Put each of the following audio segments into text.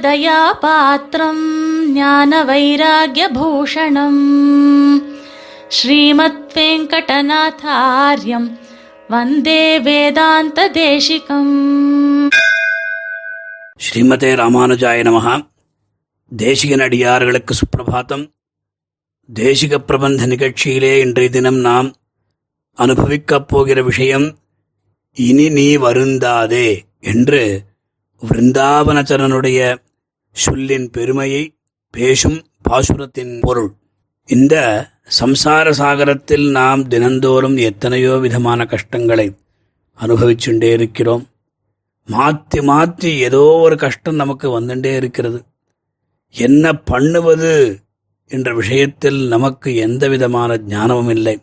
ராமானுஜதயாபாத்திரம் ஞான வைராகியபூஷணம் ஸ்ரீமத் வெங்கடநாதாரியம் வந்தே வேதாந்த தேசிகம் ஸ்ரீமதே ராமானுஜாய நமகா தேசிக நடிகார்களுக்கு சுப்பிரபாத்தம் தேசிக பிரபந்த நிகழ்ச்சியிலே இன்றைய தினம் நாம் அனுபவிக்கப் போகிற விஷயம் இனி நீ வருந்தாதே என்று விருந்தாவனச்சரனுடைய சொல்லின் பெருமையை பேசும் பாசுரத்தின் பொருள். இந்த சம்சார சாகரத்தில் நாம் தினந்தோறும் எத்தனையோ விதமான கஷ்டங்களை அனுபவிச்சுட்டே இருக்கிறோம். மாற்றி மாற்றி ஏதோ ஒரு கஷ்டம் நமக்கு வந்துட்டே இருக்கிறது. என்ன பண்ணுவது என்ற விஷயத்தில் நமக்கு எந்த விதமான ஞானமும் இல்லை.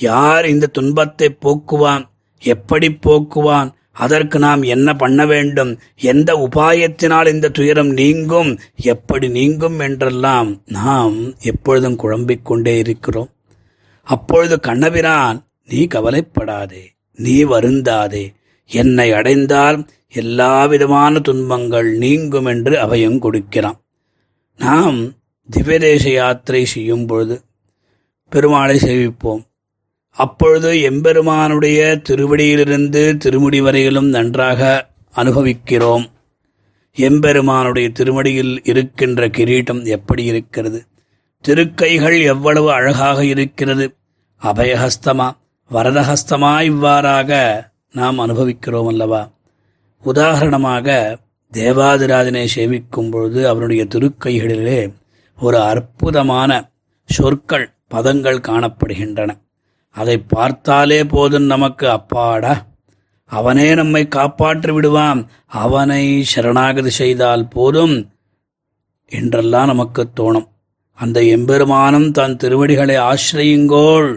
யார் இந்த துன்பத்தை போக்குவான் எப்படி போக்குவான் அதற்கு நாம் என்ன பண்ண வேண்டும்? எந்த உபாயத்தினால் இந்த துயரம் நீங்கும்? எப்படி நீங்கும் என்றெல்லாம் நாம் எப்பொழுதும் குழம்பிக் கொண்டே இருக்கிறோம். அப்பொழுது கண்ணபிரான் நீ கவலைப்படாதே நீ வருந்தாதே. என்னை அடைந்தால் எல்லா விதமான துன்பங்கள் நீங்கும் என்று அவையும் கொடுக்கிறான். நாம் திவ்யதேச யாத்திரை செய்யும் பொழுது பெருமாளை சேவிப்போம். அப்பொழுது எம்பெருமானுடைய திருவடியிலிருந்து திருமுடி வரையிலும் நன்றாக அனுபவிக்கிறோம். எம்பெருமானுடைய திருமடியில் இருக்கின்ற கிரீட்டம் எப்படி இருக்கிறது? திருக்கைகள் எவ்வளவு அழகாக இருக்கிறது? அபயஹஸ்தமா வரதஹஸ்தமா இவ்வாறாக நாம் அனுபவிக்கிறோம் அல்லவா? உதாரணமாக தேவாதிராஜனை சேவிக்கும் பொழுது அவனுடைய திருக்கைகளிலே ஒரு அற்புதமான சொற்கள் பதங்கள் காணப்படுகின்றன. அதை பார்த்தாலே போதும் நமக்கு அப்பாடா. அவனே நம்மை காப்பாற்றி விடுவான். அவனை சரணாகதி செய்தால் போதும் என்றெல்லாம் நமக்கு தோணும். அந்த எம்பெருமானம் தன் திருவடிகளை ஆசிரியுங்கோள்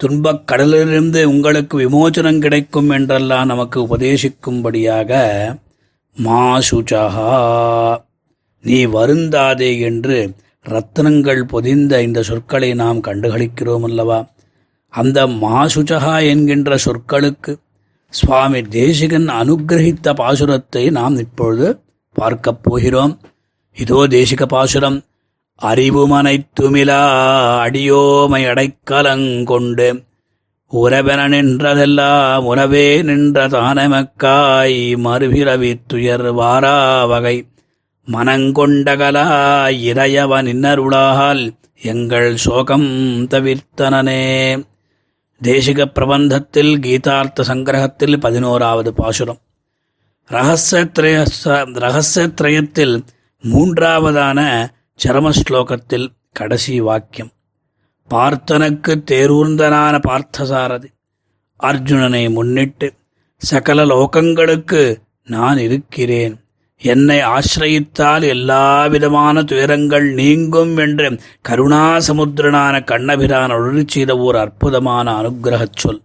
துன்பக் கடலிலிருந்து உங்களுக்கு விமோச்சனம் கிடைக்கும் என்றெல்லாம் நமக்கு உபதேசிக்கும்படியாக மாசுச்சகா நீ வருந்தாதே என்று ரத்னங்கள் பொதிந்த இந்த சொற்களை நாம் கண்டுகளிக்கிறோம் அல்லவா? அந்த மாசுச்சகா என்கின்ற சொற்களுக்கு சுவாமி தேசிகன் அனுகிரகித்த பாசுரத்தை நாம் இப்பொழுது பார்க்கப் போகிறோம். இதோ தேசிக பாசுரம். அறிவுமனைத்துமிலா அடியோமை அடைக்கலங்கொண்டு உறவென நின்றதெல்லாம் உறவே நின்ற தானமக்காய் மறுபிறவி துயர் வாரா வகை. மனங்கொண்டகலா இறையவன் இன்னருளால் எங்கள் சோகம் தவிர்த்தனனே. தேசிக பிரபந்தத்தில் கீதார்த்த சங்கிரகத்தில் பதினோராவது பாசுரம் ரகசியத்ரய ரகசியத்ரயத்தில் மூன்றாவதான சரம ஸ்லோகத்தில் கடைசி வாக்கியம் பார்த்தனுக்கு தேரூர்ந்தனான பார்த்தசாரதி அர்ஜுனனை முன்னிட்டு சகல லோகங்களுக்கு நான் இருக்கிறேன் என்னை ஆசிரயித்தால் எல்லாவிதமான துயரங்கள் நீங்கும் என்று கருணாசமுத்திரனான கண்ணபிரான் ஒழி செய்த ஓர் அற்புதமான அனுகிரகச் சொல்.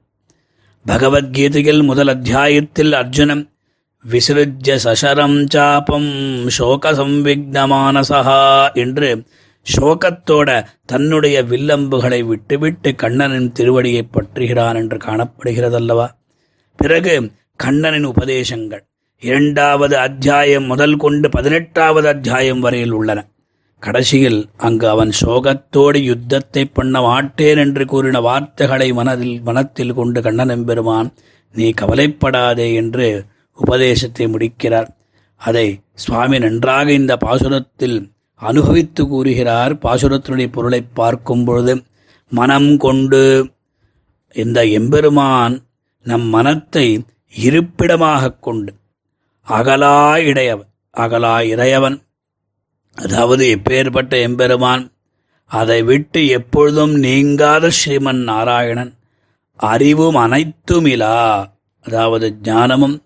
பகவத்கீதையில் முதல் அத்தியாயத்தில் அர்ஜுனன் விசிருஜ்ய சசரம் சாபம் சோக சம்விக்னமானசா என்று சோகத்தோட தன்னுடைய வில்லம்புகளை விட்டுவிட்டு கண்ணனின் திருவடியை பற்றுகிறான் என்று காணப்படுகிறதல்லவா? பிறகு கண்ணனின் உபதேசங்கள். இரண்டாவது அத்தியாயம் முதல் கொண்டு பதினெட்டாவது அத்தியாயம் வரையில் உள்ளன. கடைசியில் அங்கு அவன் சோகத்தோடு யுத்தத்தை பண்ண மாட்டேன் என்று கூறின வார்த்தைகளை மனதில் மனத்தில் கொண்டு கண்ணன் எம்பெருமான் நீ கவலைப்படாதே என்று உபதேசத்தை முடிக்கிறார். அதை சுவாமி நன்றாக இந்த பாசுரத்தில் அனுபவித்து கூறுகிறார். பாசுரத்தினுடைய பொருளை பார்க்கும் பொழுது மனம் கொண்டு இந்த எம்பெருமான் நம் மனத்தை இருப்பிடமாக கொண்டு அகலா இடையவன் அகலா இறையவன் அதாவது இப்பேற்பட்ட எம்பெருமான் அதை விட்டு எப்பொழுதும் நீங்காத ஸ்ரீமன் நாராயணன். அறிவும் அனைத்துமிலா அதாவது ஞானமும்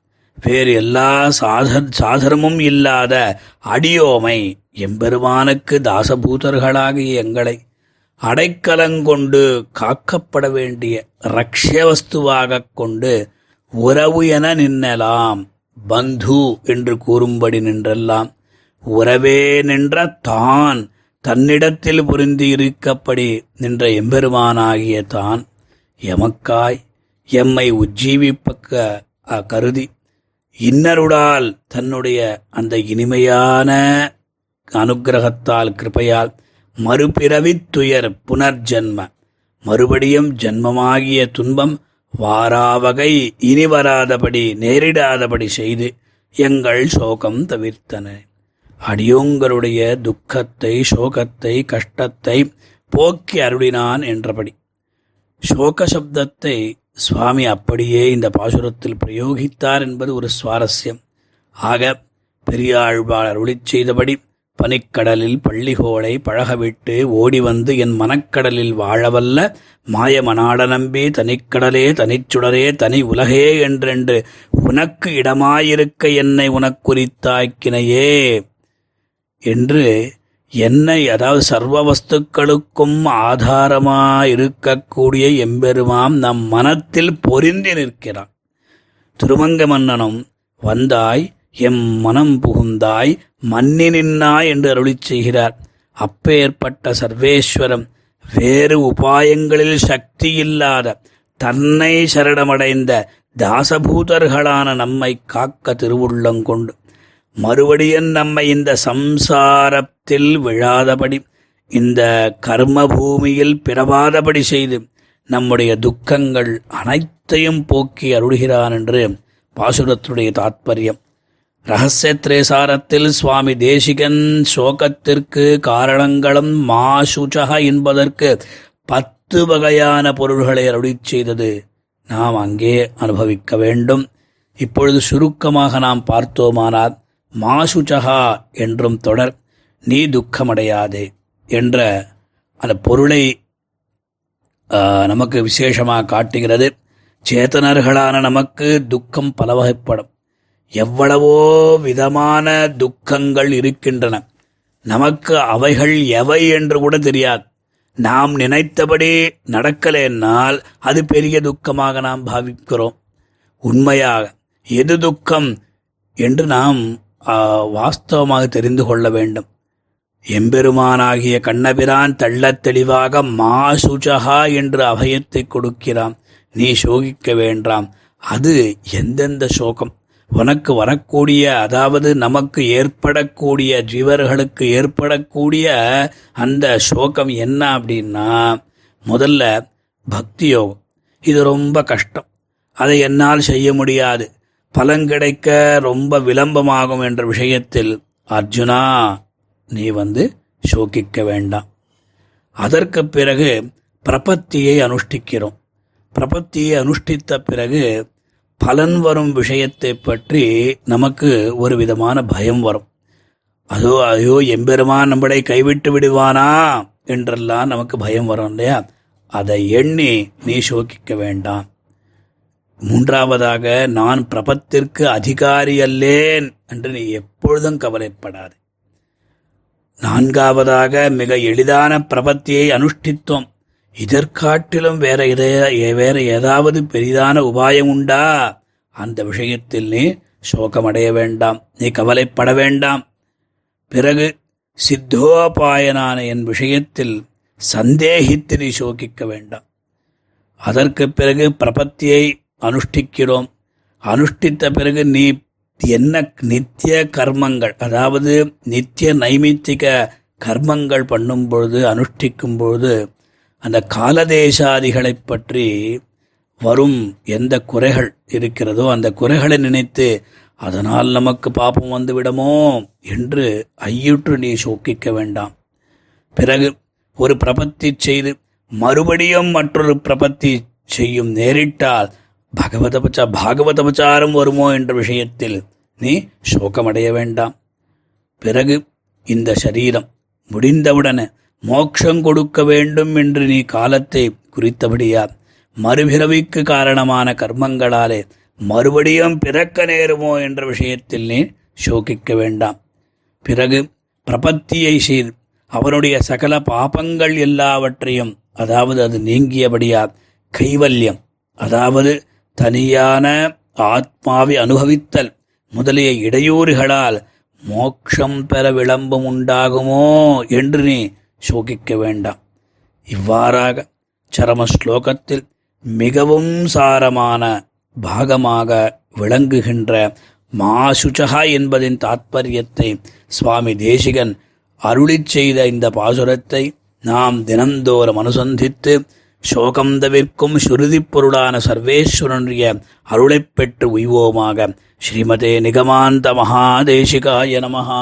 வேறு எல்லா சாத சாதனமும் இல்லாத அடியோமை எம்பெருமானுக்கு தாசபூதர்களாகிய எங்களை அடைக்கலங்கொண்டு காக்கப்பட வேண்டிய ரக்ஷ வஸ்துவாகக் கொண்டு உறவு என நின்னலாம். பந்து என்று கூறும்படி நின்றெல்லாம் உறவே நின்ற தான் தன்னிடத்தில் பொருந்தியிருக்கப்படி நின்ற எம்பெருமானாகிய தான் எமக்காய் எம்மை உஜ்ஜீவிப்பக்க கருதி இன்னருடால் தன்னுடைய அந்த இனிமையான அனுக்கிரகத்தால் கிருபையால் மறுபிறவித் துயர் புனர்ஜன்ம. மறுபடியும் ஜன்மமாகிய துன்பம் வாராவகை இனி வராதபடி நேரிடாதபடி செய்து எங்கள் சோகம் தவிர்த்தன. அடியோங்களுடைய துக்கத்தை சோகத்தை கஷ்டத்தை போக்கி அருளினான் என்றபடி. சோக சப்தத்தை சுவாமி அப்படியே இந்த பாசுரத்தில் பிரயோகித்தார் என்பது ஒரு சுவாரஸ்யம். ஆக பெரியாழ்வார் அருளிச் செய்தபடி பனிக்கடலில் பள்ளிகோளை பழகவிட்டு ஓடி வந்து என் மனக்கடலில் வாழவல்ல. மாயமனாட நம்பி தனிக்கடலே தனிச்சுடரே தனி உலகே என்றென்று உனக்கு இடமாயிருக்க என்னை உனக்குறித்தாக்கினையே. என்று என்னை அதாவது சர்வ வஸ்துக்களுக்கும் ஆதாரமாயிருக்கக்கூடிய எம்பெருமாம் நம் மனத்தில் பொருந்தி நிற்கிறான். திருமங்க மன்னனும் வந்தாய் எம் மனம் புகுந்தாய் மன்னி என்று அருளிச் செய்கிறார். அப்பேற்பட்ட சர்வேஸ்வரம் வேறு உபாயங்களில் சக்தி இல்லாத தன்னை சரணமடைந்த தாசபூதர்களான நம்மை காக்க திருவுள்ளங்கொண்டு மறுபடியும் நம்மை இந்த சம்சாரத்தில் விழாதபடி இந்த கர்ம பூமியில் பிறவாதபடி செய்து நம்முடைய துக்கங்கள் அனைத்தையும் போக்கி அருள்கிறான் என்று பாசுரத்துடைய தாத்பரியம். ரகசியத்ரேசாரத்தில் சுவாமி தேசிகன் சோகத்திற்கு காரணங்களும் மாசுச்சக என்பதற்கு பத்து வகையான பொருள்களை அருளி செய்தது. நாம் அங்கே அனுபவிக்க வேண்டும். இப்பொழுது சுருக்கமாக நாம் பார்த்தோமானால் மாசுச்சகா என்றும் தொடர் நீ துக்கமடையாதே என்ற அந்த பொருளை நமக்கு விசேஷமாக காட்டுகிறது. சேத்தனர்களான நமக்கு துக்கம் பல வகைப்படும் எவ்வளவோ விதமான துக்கங்கள் இருக்கின்றன. நமக்கு அவைகள் எவை என்று கூட தெரியாது. நாம் நினைத்தபடி நடக்கலேன்னால் அது பெரிய துக்கமாக நாம் பாவிக்கிறோம். உண்மையாக எது துக்கம் என்று நாம் வாஸ்தவமாக தெரிந்து கொள்ள வேண்டும். எம்பெருமானாகிய கண்ணபிரான் தள்ளத் தெளிவாக மா சுஜகா என்று அபயத்தை கொடுக்கிறான். நீ சோகிக்க வேண்டாம். அது எந்தெந்த சோகம்? உனக்கு வரக்கூடிய அதாவது நமக்கு ஏற்படக்கூடிய ஜீவர்களுக்கு ஏற்படக்கூடிய அந்த சோகம் என்ன அப்படின்னா முதல்ல பக்தி யோகம். இது ரொம்ப கஷ்டம். அதை என்னால் செய்ய முடியாது. பலன் கிடைக்க ரொம்ப விளம்பமாகும் என்ற விஷயத்தில் அர்ஜுனா நீ வந்து சோகிக்க வேண்டாம். அதற்கு பிறகு பிரபத்தியை அனுஷ்டிக்கிறோம். பிரபத்தியை அனுஷ்டித்த பிறகு பலன் வரும் விஷயத்தை பற்றி நமக்கு ஒரு விதமான பயம் வரும். அதோ ஐயோ எம்பெருமான் நம்மளை கைவிட்டு விடுவானா? என்றெல்லாம் நமக்கு பயம் வரும் இல்லையா? அதை எண்ணி நீ சோக்கிக்க வேண்டாம். மூன்றாவதாக நான் பிரபத்திற்கு அதிகாரி அல்லேன் என்று நீ எப்பொழுதும் கவலைப்படாது. நான்காவதாக மிக எளிதான பிரபத்தியை அனுஷ்டித்தோம். இதற்காட்டிலும் வேற இதை வேற ஏதாவது பெரிதான உபாயம் உண்டா? அந்த விஷயத்தில் நீ சோகமடைய வேண்டாம். நீ கவலைப்பட வேண்டாம். பிறகு சித்தோபாயனான என் விஷயத்தில் சந்தேகித்து நீ சோகிக்க வேண்டாம். அதற்கு பிறகு பிரபத்தியை அனுஷ்டிக்கிறோம். அனுஷ்டித்த பிறகு நீ என்ன நித்திய கர்மங்கள் அதாவது நித்திய நைமித்திக கர்மங்கள் பண்ணும் பொழுது அனுஷ்டிக்கும் பொழுது அந்த காலதேசாதிகளைப் பற்றி வரும் எந்த குறைகள் இருக்கிறதோ அந்த குறைகளை நினைத்து அதனால் நமக்கு பாப்பம் வந்து விடுமோ என்று ஐயுற்று நீ சோக்கிக்க வேண்டாம். பிறகு ஒரு பிரபத்தி செய்து மறுபடியும் மற்றொரு பிரபத்தி செய்யும் நேரிட்டால் பகவதபச்ச பாகவதபச்சாரம் வருமோ என்ற விஷயத்தில் நீ சோகமடைய வேண்டாம். பிறகு இந்த சரீரம் முடிந்தவுடனே மோட்சம் கொடுக்க வேண்டும் என்று நீ காலத்தை குறித்தபடியா மறுபிறவிக்கு காரணமான கர்மங்களாலே மறுபடியும் பிறக்க நேருமோ என்ற விஷயத்தில் நீ சோகிக்க வேண்டாம். பிறகு பிரபத்தியை செய்து அவனுடைய சகல பாபங்கள் எல்லாவற்றையும் அதாவது அது நீங்கியபடியா கைவல்யம் அதாவது தனியான ஆத்மாவை அனுபவித்தல் முதலிய இடையூறுகளால் மோட்சம் பெற விளம்பம் உண்டாகுமோ என்று நீ சோகிக்க வேண்டாம் இவ்வாறாக சரம ஸ்லோகத்தில் மிகவும் சாரமான பாகமாக விளங்குகின்ற மாசுச்சகா என்பதின் தாத்பரியத்தை சுவாமி தேசிகன் அருளி செய்த இந்த பாசுரத்தை நாம் தினந்தோறும் அனுசந்தித்து சோகம் தவிர்க்கும் சுருதிப் பொருளான சர்வேஸ்வரனுடைய அருளைப் பெற்று உய்வோமாக ஸ்ரீமதே நிகமாந்த மகாதேசிகாய நமஹா